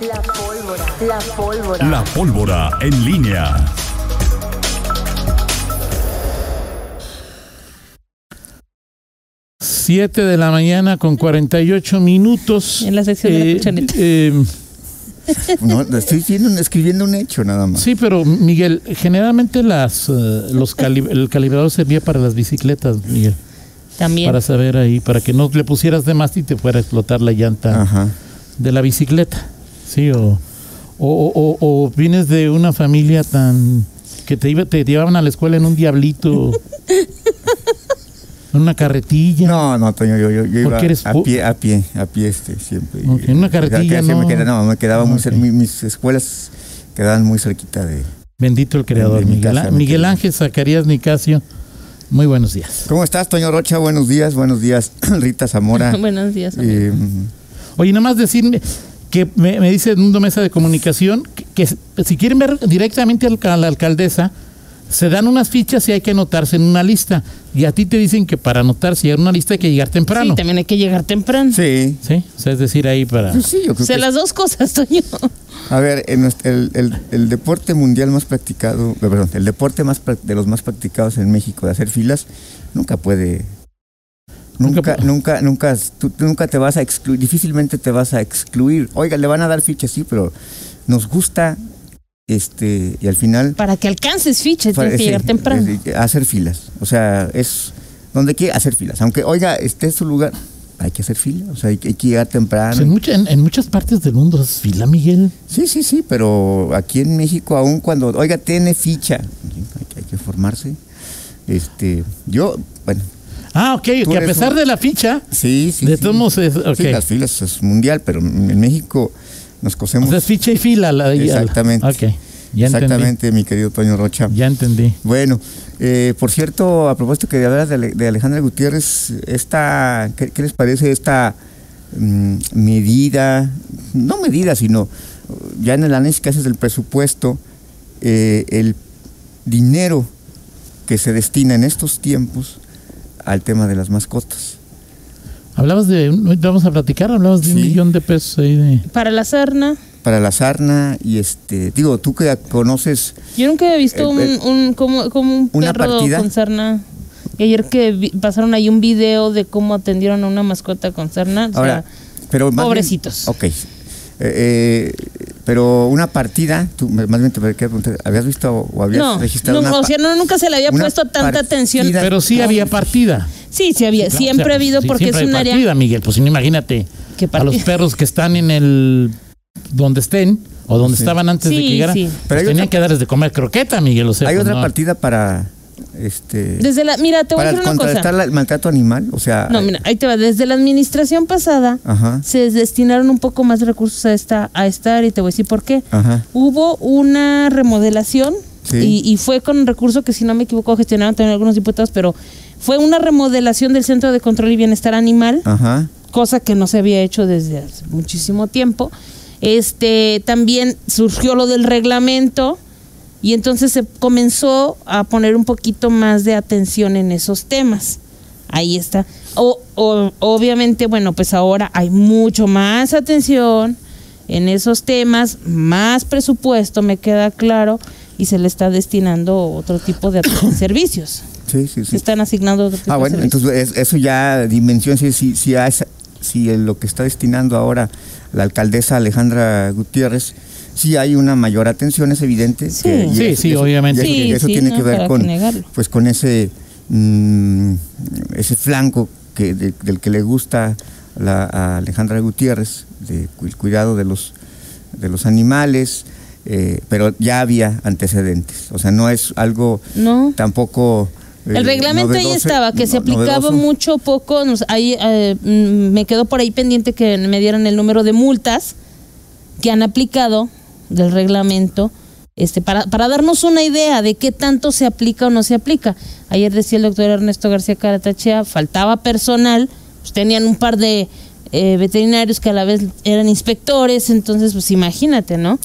La pólvora. La pólvora. La pólvora en línea. Siete de la mañana con 48 minutos. En la sección de la cucharita. eh, No, estoy diciendo- escribiendo un hecho nada más. sí, pero Miguel, generalmente las, eh, los cali- el calibrador servía para las bicicletas, Miguel. También. Para saber ahí, para que no le pusieras de más y te fuera a explotar la llanta Ajá. de la bicicleta. Sí, o, o, o- o vienes de una familia tan que te, iba, te llevaban a la escuela en un diablito, en una carretilla. No, no, Toño, yo, yo, yo ¿Por iba eres a pie, a pie, a pie este, siempre. En una carretilla, se me no. queda- no, me quedaba muy Ok. cer- mi- mis escuelas quedaban muy cerquita de... Bendito el creador, De mi Miguel, casa, Miguel. Ángel Zacarías Nicasio. Muy buenos días. ¿Cómo estás, Toño Rocha? Buenos días, buenos días, Rita Zamora. Buenos días. amigo. Eh, Oye, nada más decirme que me, me dice Mundo Mesa de Comunicación que, que si quieren ver directamente al- a la alcaldesa, se dan unas fichas y hay que anotarse en una lista. Y a ti te dicen que para anotarse en una lista hay que llegar temprano. Sí, también hay que llegar temprano. sí, Sí, o sea, es decir, ahí para... pues sí, yo creo O sea, que... las dos cosas, Toño. A ver, en el, el- el deporte mundial más practicado, eh, perdón, el deporte más de los más practicados en México de hacer filas, nunca puede... Nunca Nunca, nunca, nunca, tú, tú nunca te vas a excluir, difícilmente te vas a excluir. Oiga, le van a dar fichas, sí, pero nos gusta, este, y al final... Para que alcances ficha, tienes que Sí, llegar temprano. es- hacer filas. O sea, es donde quiere hacer filas. Aunque, oiga, esté en su lugar, hay que hacer fila. O sea, hay, que- hay que llegar temprano. Pues en, mucha- en- en muchas partes del mundo es fila, Miguel. Sí, sí, sí, pero aquí en México, aún cuando, oiga, tiene ficha, hay, que- hay que formarse. Este, yo, bueno, Ah, ok, que a pesar de la ficha, sí, sí. de sí. todos modos es... Sí, las filas es mundial, pero en México nos O cosemos. sea, es ficha y fila. La, ya- Exactamente. Ok, ya entendí. Exactamente, mi querido Toño Rocha. Ya entendí. Bueno, eh, por cierto, a propósito que hablas de, de Alejandra Gutiérrez, esta, ¿qué, qué les parece esta mm, medida? No medida, sino ya en el análisis que haces del presupuesto, eh, el dinero que se destina en estos tiempos al tema de las mascotas. Hablabas de, vamos a platicar, hablabas de un millón de pesos ahí de... Para la sarna, Para la sarna y este, digo, tú que conoces, yo nunca había visto un, Eh, eh, un- como, como un ¿una perro partida? con sarna. Y ayer que vi- pasaron ahí un video de cómo atendieron a una mascota con sarna. o sea, Ahora, pero más bien- pobrecitos. ok. Eh, eh, pero una partida, tú más bien te quería preguntar, ¿habías visto o habías no, registrado no, una o sea, no, nunca se le había puesto tanta atención. Pero sí había partida. Sí, sí había, Claro, siempre o sea, ha habido sí, porque es un área partida, Miguel, pues imagínate que a los perros que están en el donde estén o donde Sí. estaban antes de que llegara, sí. pues tenían otra- que darles de comer croqueta, Miguel, o sea, Hay pues otra no. partida para este Desde la, mira, te voy a decir una contrarrestar cosa. el maltrato animal, o sea, No, mira, ahí te va. Desde la administración pasada Ajá. se destinaron un poco más de recursos a esta, a esta área y te voy a decir por qué. Ajá. Hubo una remodelación Sí. y, y fue con un recurso que si no me equivoco gestionaron también algunos diputados, pero fue una remodelación del Centro de Control y Bienestar Animal, Ajá. cosa que no se había hecho desde hace muchísimo tiempo. Este también surgió lo del reglamento y entonces se comenzó a poner un poquito más de atención en esos temas. Ahí está. O, o- obviamente, bueno, pues ahora hay mucho más atención en esos temas, más presupuesto, me queda claro, y se le está destinando otro tipo de servicios. Sí, sí, Se sí. están asignando otro tipo Ah, bueno, entonces es- eso ya dimensión si si si, si lo que está destinando ahora la alcaldesa Alejandra Gutiérrez sí hay una mayor atención, es evidente. Sí. que- Sí, sí, obviamente. eso, Sí, eso sí, tiene no, que ver con, pues con ese, mm, ese flanco que, de- del que le gusta la, a Alejandra Gutiérrez, de el cuidado de los, de los animales, eh, pero ya había antecedentes. O sea, no es algo No. tampoco... eh, El reglamento ahí novedoso- estaba, que se aplicaba novedoso. mucho poco. nos- ahí eh, mm, me quedó por ahí pendiente que me dieran el número de multas que han aplicado del reglamento, este, para, para darnos una idea de qué tanto se aplica o no se aplica. Ayer decía el doctor Ernesto García Caratachea, faltaba personal, pues tenían un par de eh, veterinarios que a la vez eran inspectores, entonces pues imagínate, ¿no?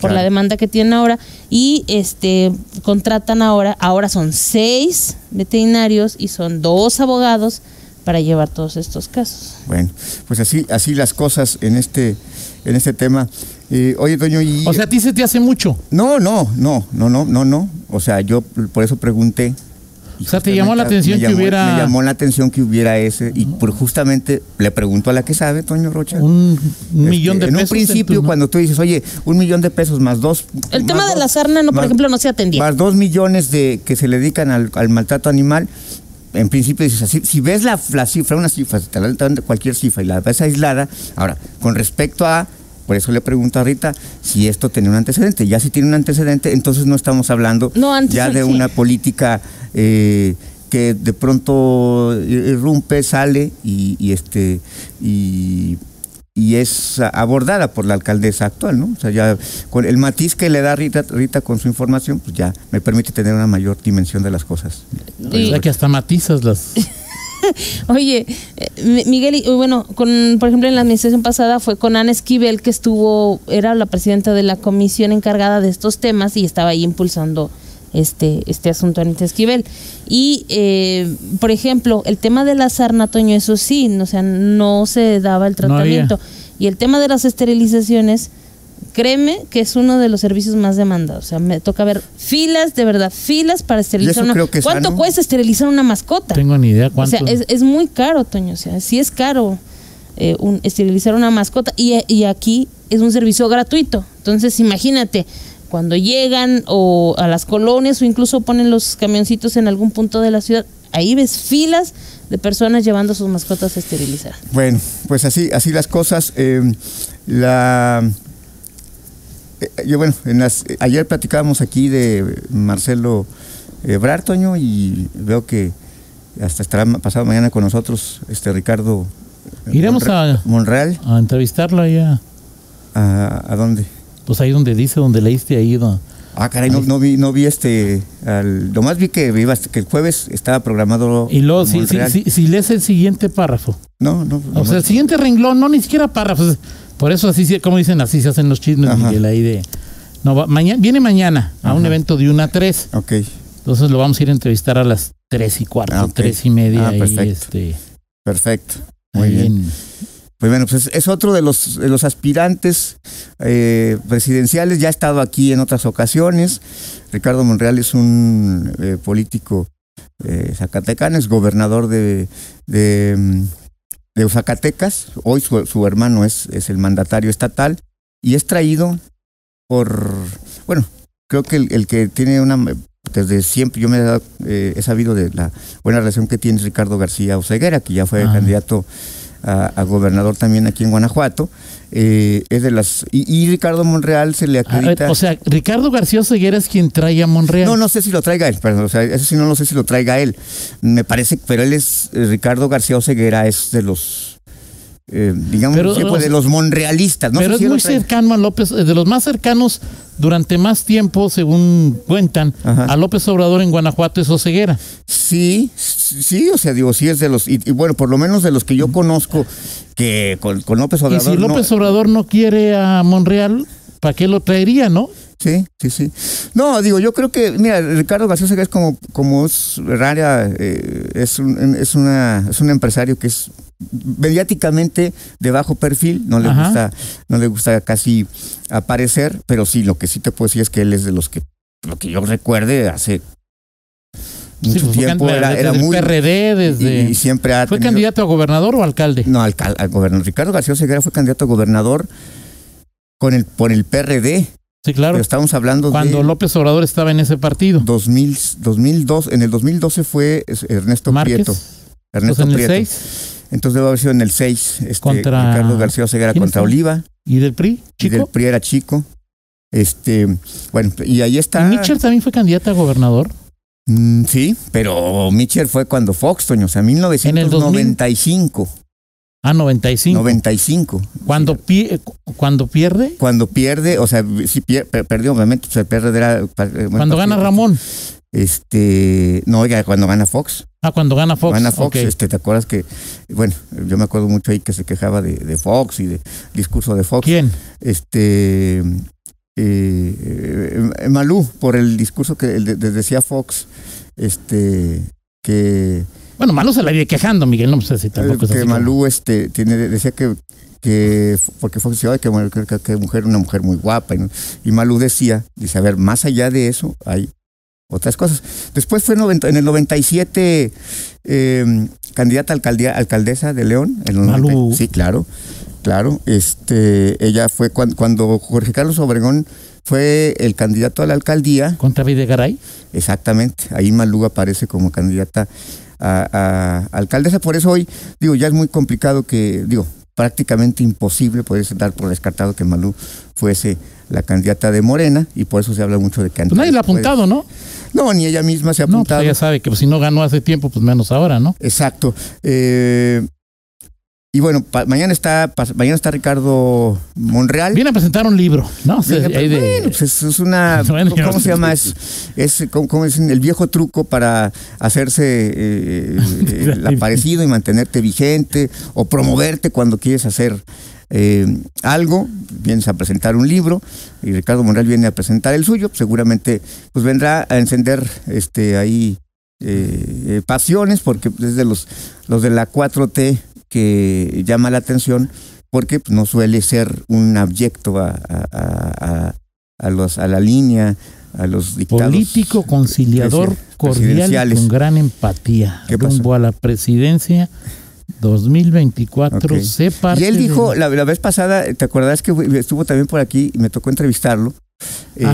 Por Claro. la demanda que tienen ahora y este contratan ahora, ahora son seis veterinarios y son dos abogados para llevar todos estos casos. Bueno, pues así, así las cosas en este, en este tema. Eh, oye, Toño, y... O sea, a ti se te hace mucho. no, no, no, no, no, no, no. O sea, yo por eso pregunté. O sea, te llamó la atención que llamó- hubiera- Me llamó la atención que hubiera ese. Y por justamente le pregunto a la que sabe, Toño Rocha. Un, un Este, millón de en pesos. un principio, tu- cuando tú dices, oye, un millón de pesos más dos. El más tema de la sarna, no, por más- ejemplo, no se atendía. Más dos millones de que se le dedican al, al maltrato animal. En principio dices así, si ves la, la cifra, una cifra, si te la dan cualquier cifra y la ves aislada, ahora, con respecto a, por eso le pregunto a Rita, si esto tiene un antecedente. Ya si tiene un antecedente, entonces no estamos hablando No, antes ya de sí. una política eh, que de pronto irrumpe, sale y, y este y, y es abordada por la alcaldesa actual, ¿no? O sea, ya con el matiz que le da Rita, Rita con su información, pues ya me permite tener una mayor dimensión de las cosas. O sea, que hasta matizas las. Oye, eh, Mi- Miguel, y bueno, con, por ejemplo, en la administración pasada fue con Ana Esquivel, que estuvo, era la presidenta de la comisión encargada de estos temas y estaba ahí impulsando este, este asunto Anita Esquivel. Y, eh, por ejemplo, el tema de la sarna, Toño, eso sí, o sea, no se daba el No tratamiento. y el tema de las esterilizaciones, créeme que es uno de los servicios más demandados. O sea, me toca ver filas, de verdad, filas para esterilizar eso una creo que es ¿Cuánto sano. cuesta esterilizar una mascota? Tengo ni idea cuánto. O sea, es, es muy caro, Toño. O sea, sí es caro eh, un, esterilizar una mascota. Y, y aquí es un servicio gratuito. Entonces, imagínate, cuando llegan o a las colonias o incluso ponen los camioncitos en algún punto de la ciudad, ahí ves filas de personas llevando sus mascotas a esterilizar. Bueno, pues así, así las cosas. eh, la yo bueno, en las, eh, ayer platicábamos aquí de Marcelo eh, Brartoño y veo que hasta estará pasado mañana con nosotros este Ricardo eh, Iremos Monre- a- Monreal. A entrevistarlo allá. ¿A, a dónde? Pues ahí donde dice, donde leíste ahí. do- Ah, caray, no, no vi, no vi este, al, nomás vi que, iba, que el jueves estaba programado Y luego, si, si, si, si lees el siguiente párrafo. No, no, O sea, el siguiente renglón, no ni siquiera párrafos. Por eso así, como dicen, así se hacen los chismes, Ajá. Miguel, ahí de... No, va- mañana, viene mañana a un evento de una a 3. Ok, Entonces lo vamos a ir a entrevistar a las tres y cuarto, Ah, ok. tres y media. Ah, perfecto. este, perfecto. Muy bien. en- Pues bueno, pues es otro de los, de los aspirantes eh, presidenciales, ya ha estado aquí en otras ocasiones. Ricardo Monreal es un eh, político eh, zacatecano, es gobernador de, de, mm, de Zacatecas. Hoy su, su hermano es, es el mandatario estatal y es traído por, bueno, creo que el, el que tiene una, desde siempre yo me he, dado, eh, he sabido de la buena relación que tiene Ricardo García Oseguera, que ya fue Ah. candidato a, a gobernador también aquí en Guanajuato. eh, es de las y, y Ricardo Monreal se le A ver, acredita. o sea, Ricardo García Ceguera es quien trae a Monreal. no, no sé si lo traiga él, perdón, o sea, eso sí no lo sé si lo traiga él. Me parece, pero él es eh, Ricardo García Oseguera es de los eh, digamos Pero, sí, pues, o de los monrealistas, no Pero es muy cercano a López, eh, de los más cercanos durante más tiempo, según cuentan, Ajá. a López Obrador en Guanajuato es Oseguera. Sí, sí, o sea, digo, sí es de los, y, y bueno, por lo menos de los que yo conozco, que con, con López Y Obrador. si no- López Obrador no quiere a Monreal, ¿para qué lo traería, no? Sí, sí, sí. No, digo, yo creo que, mira, Ricardo García Ceguera es como, como es rara, eh, es, un, es, una, es un empresario que es mediáticamente de bajo perfil, no le Ajá. gusta, no le gusta casi aparecer, pero sí, lo que sí te puedo decir es que él es de los que, lo que yo recuerde, hace mucho Sí, pues tiempo era, desde era el muy PRD, desde y, y siempre ha ¿Fue tenido- candidato a gobernador o alcalde? no, al, al gobernador. Ricardo García Ceguera fue candidato a gobernador con el, por el PRD. Sí, claro. Pero estamos hablando Cuando de López Obrador estaba en ese partido. 2000, 2002. En el 2012 fue es- Ernesto Márquez. Prieto. Ernesto en el Prieto. 6 Entonces debe haber sido en el 6. Este, Contra- Ricardo García ¿Quién contra fue? Oliva. y del PRI, Y del chico. PRI era chico. Este, bueno, y ahí ¿Y está. Mitchell también fue candidato a gobernador? Mm, sí, pero Mitchell fue cuando Fox, Toño, o sea, 1995. Ah, 95. 95. Cuando, pie- cuando pierde, Cuando pierde, o sea, sí pier- per- perdió, obviamente, el PRD era. cuando gana Ramón. Este, no, oiga, cuando gana Fox. Ah, cuando gana Fox. Gana Fox, este, ¿te acuerdas que, bueno, yo me acuerdo mucho ahí que se quejaba de, de Fox y de discurso de Fox. ¿Quién? Este, eh, eh, Malú, por el discurso que el de- de- decía Fox, este, que, Bueno, Malo se la viene quejando, Miguel, no sé si tampoco es que como- Malú, este, tiene, decía que, porque, porque que, que, que, que mujer, una mujer muy guapa. Y, y Malú decía, dice, a ver, más allá de eso hay otras cosas. Después fue en el 97 eh, candidata a alcaldía, alcaldesa de León. En 90, sí, claro, claro. Este, ella fue cuando, cuando Jorge Carlos Obregón fue el candidato a la alcaldía. ¿Contra Videgaray? Exactamente. Ahí Malú aparece como candidata a, a, alcaldesa. Por eso hoy, digo, ya es muy complicado que, digo, prácticamente imposible poder dar por descartado que Malú fuese la candidata de Morena y por eso se habla mucho de que pues nadie la ha apuntado, ¿no? No, ni ella misma se ha apuntado. No, pues ella sabe que pues, si no ganó hace tiempo, pues menos ahora, ¿no? Exacto. Eh, y bueno, pa, mañana está pa, mañana está Ricardo Monreal. Viene a presentar un libro, ¿no? Viene, de... bueno, pues es, es, una bueno, ¿cómo, se llama? Es, es como es el viejo truco para hacerse eh, eh, el aparecido y mantenerte vigente o promoverte cuando quieres hacer eh, algo, vienes a presentar un libro y Ricardo Monreal viene a presentar el suyo, seguramente pues vendrá a encender este ahí eh, pasiones porque es de los, los de la 4T que llama la atención porque pues, no suele ser un abyecto a, a, a, a, los, a la línea, a los dictados. Político, conciliador, cordial con gran empatía. Rumbo a la presidencia 2024 okay. se parte Y él dijo, de... la, la, vez pasada, ¿te acuerdas que estuvo también por aquí y me tocó entrevistarlo? Eh,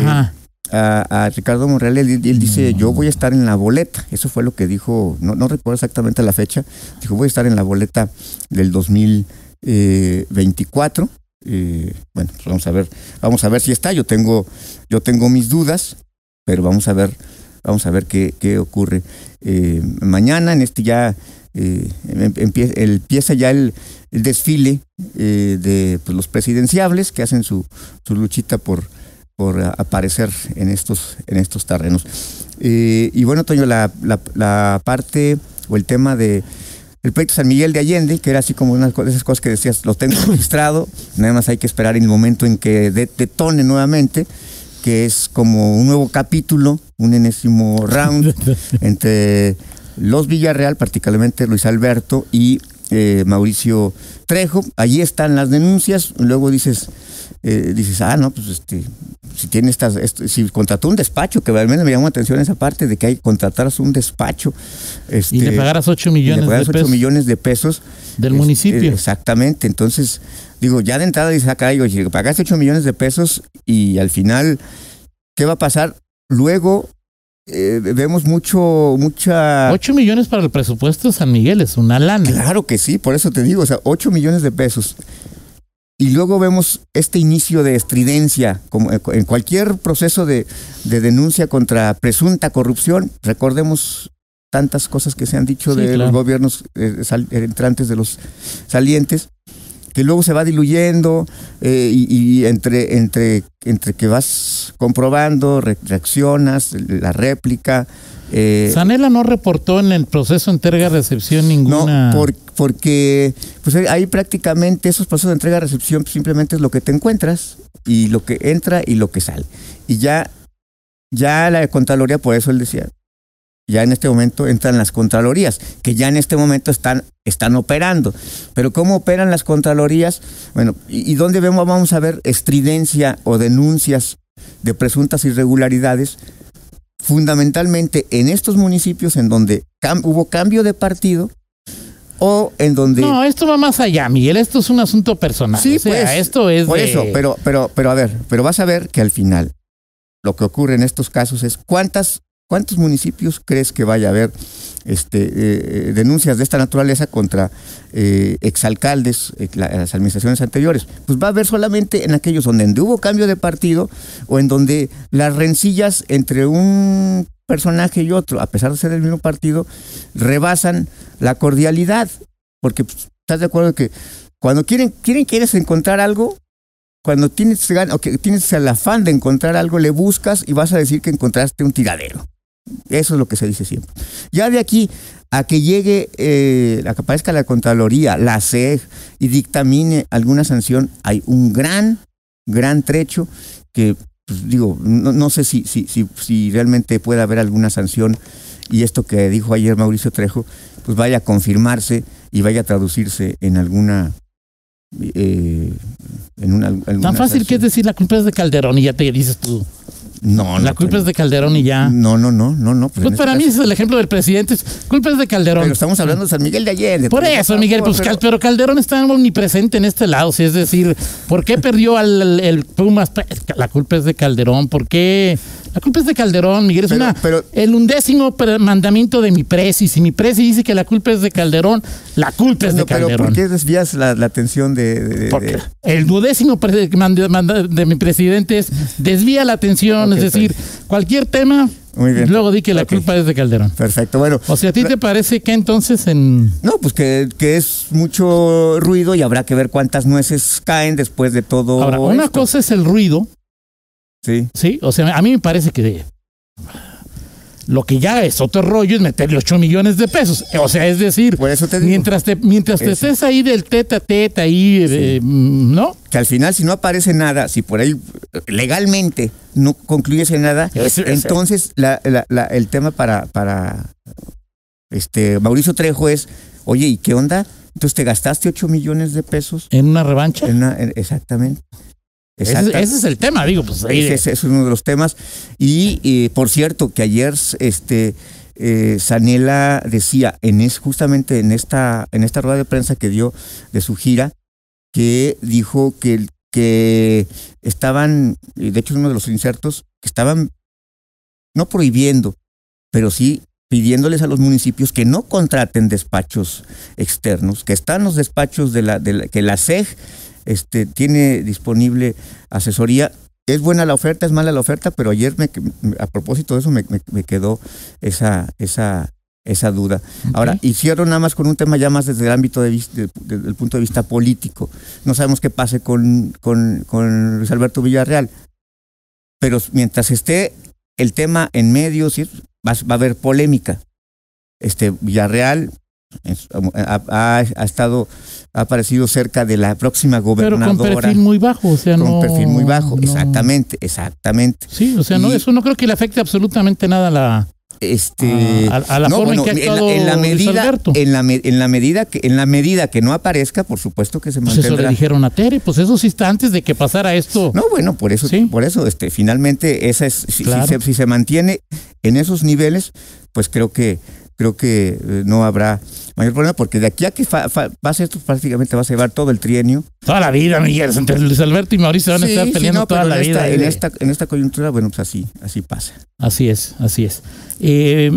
a, a, Ricardo Monreal, él, él dice, no. yo voy a estar en la boleta. Eso fue lo que dijo, no, no recuerdo exactamente la fecha. Dijo, voy a estar en la boleta del 2024. Eh, bueno, pues vamos a ver, vamos a ver si está. Yo tengo, yo tengo mis dudas, pero vamos a ver, vamos a ver qué, qué ocurre eh, mañana en este ya eh, empieza, empieza, ya el, desfile eh, de pues, los presidenciables que hacen su, su luchita por, por aparecer en estos, en estos terrenos. Eh, y bueno, Toño, la, la, parte o el tema de el proyecto San Miguel de Allende, que era así como una de esas cosas que decías, lo tengo registrado, nada más hay que esperar el momento en que detone nuevamente, que es como un nuevo capítulo, un enésimo round entre los Villarreal, particularmente Luis Alberto y eh, Mauricio Trejo. Allí están las denuncias. Luego dices, eh, dices, ah, no, pues este, si tiene estas, esto, si contrató un despacho, que realmente me llamó la atención esa parte de que hay contrataras un despacho. Este, y le pagaras 8 millones, le de, 8 pesos millones de pesos. Del es, municipio. exactamente. Entonces, digo, ya de entrada dices acá, digo, si pagaste 8 millones de pesos y al final, ¿qué va a pasar? Luego eh, vemos mucho, mucha... 8 millones para el presupuesto de San Miguel es una lana. Claro que sí, por eso te digo, o sea, 8 millones de pesos. Y luego vemos este inicio de estridencia, como en cualquier proceso de, de denuncia contra presunta corrupción, recordemos tantas cosas que se han dicho sí, de claro. los gobiernos eh, sal, entrantes de los salientes, que luego se va diluyendo eh, y, y, entre, entre, entre que vas comprobando, re reaccionas, la réplica. Eh, Sanela no reportó en el proceso de entrega-recepción ninguna. No, por, porque pues ahí prácticamente esos procesos de entrega-recepción simplemente es lo que te encuentras y lo que entra y lo que sale. Y ya, ya la Contraloría, por eso él decía, ya en este momento entran las Contralorías, que ya en este momento están, están operando. Pero ¿cómo operan las Contralorías? Bueno, ¿y, y dónde vemos, vamos a ver estridencia o denuncias de presuntas irregularidades? Fundamentalmente en estos municipios en donde cam hubo cambio de partido o en donde no esto va más allá Miguel esto es un asunto personal sí o sea, pues, esto es por de... eso pero pero pero a ver pero vas a ver que al final lo que ocurre en estos casos es cuántas ¿Cuántos municipios crees que vaya a haber este, eh, denuncias de esta naturaleza contra eh, exalcaldes, eh, las administraciones anteriores? Pues va a haber solamente en aquellos donde hubo cambio de partido o en donde las rencillas entre un personaje y otro, a pesar de ser del mismo partido, rebasan la cordialidad. Porque pues, estás de acuerdo que cuando quieren, quieren quieres encontrar algo, cuando tienes, o que tienes el afán de encontrar algo, le buscas y vas a decir que encontraste un tiradero. Eso es lo que se dice siempre. Ya de aquí a que llegue, eh, a que aparezca la Contraloría, la CEG y dictamine alguna sanción, hay un gran, gran trecho que, pues, digo, no, no sé si, si, si, si, realmente puede haber alguna sanción y esto que dijo ayer Mauricio Trejo, pues vaya a confirmarse y vaya a traducirse en alguna eh, en una, Tan fácil que es decir la culpa es de Calderón y ya te dices tú. No, no. la culpa es de Calderón y ya. No, no, no, no, no. pues Pues para este mí caso- es el ejemplo del presidente. es- Culpa es de Calderón. Pero estamos hablando de San Miguel de Allende. Por pero, eso, Miguel, pues, pero- Cal- pero Calderón está omnipresente en este lado. sí, es decir, ¿por qué perdió al el, el Pumas? La culpa es de Calderón. ¿Por qué? La culpa es de Calderón, Miguel. Es Pero- una, pero- el undécimo mandamiento de mi presi. Si mi presi dice que la culpa es de Calderón, la culpa es de No, pero Calderón. ¿por qué desvías la, la atención de, de- de- Porque de- el duodécimo pre- manda- manda- de mi presidente es desvía la atención, Es decir, cualquier tema, Muy bien. luego di que la Ok. culpa es de Calderón. Perfecto, bueno. O sea, ¿a ti te parece que entonces en... No, pues que, que es mucho ruido y habrá que ver cuántas nueces caen después de todo. Ahora, una cosa es el ruido, Sí. ¿sí? O sea, a mí me parece que lo que ya es otro rollo es meterle 8 millones de pesos. O sea, es decir, Por eso te digo. mientras te, mientras te estés ahí del teta a teta, ahí, eh, ¿no? Que al final, si no aparece nada, si por ahí eh, legalmente no concluyes en nada, ese. entonces la- la- la- el tema para, para este Mauricio Trejo es, oye, ¿y qué onda? Entonces te gastaste 8 millones de pesos En una revancha. en una- en- exactamente. Ese, es el tema, digo, pues ahí Ese, ese es uno de los temas. Y eh, por cierto, que ayer este eh, Sanela decía en es, justamente en esta, en esta rueda de prensa que dio de su gira, que dijo que, que estaban, y de hecho es uno de los insertos, que estaban no prohibiendo, pero sí pidiéndoles a los municipios que no contraten despachos externos, que están los despachos de la, de la- que la SEG este, tiene disponible asesoría. Es buena la oferta, es mala la oferta, pero ayer me, a propósito de eso me, me- me quedó esa, esa, esa duda. Ahora, y cierro nada más con un tema ya más desde el ámbito de vis- de- de- desde el punto de vista político. No sabemos qué pase con, con, con Luis Alberto Villarreal, pero mientras esté el tema en medio, sí, va, va a haber polémica. Este Villarreal es- ha, ha- ha estado, ha aparecido cerca de la próxima Pero con gobernadora. perfil muy bajo, o sea, con no... perfil muy bajo, no- exactamente, exactamente. Sí, o sea, no, Y- eso no creo que le afecte absolutamente nada a la, Este, a, a- la no, forma bueno, en que ha en, la, actuado en la medida, en la, me- en la medida que, en la medida que no aparezca, por supuesto que se Pues eso le mantendrá. dijeron a Tere, pues eso sí está antes de que pasara esto. No, bueno, por eso, Sí. por eso, este, finalmente, esa es, si, si Claro. se, si se mantiene en esos niveles, pues creo que, creo que eh, no habrá mayor problema, porque de aquí a que fa- fa- pase esto, prácticamente va a llevar todo el trienio. Toda la vida, Miguel, entre Luis Alberto y Mauricio van a Sí, estar sí, peleando no, toda la en vida. esta, en, esta, en esta coyuntura, bueno, pues así, así pasa. Así es, así es. Eh,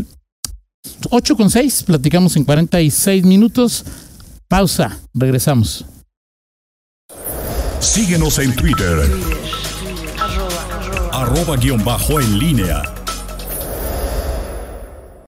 8 con 6, platicamos en 46 minutos. Pausa, regresamos. Síguenos en Twitter. Arroba guion bajo en línea.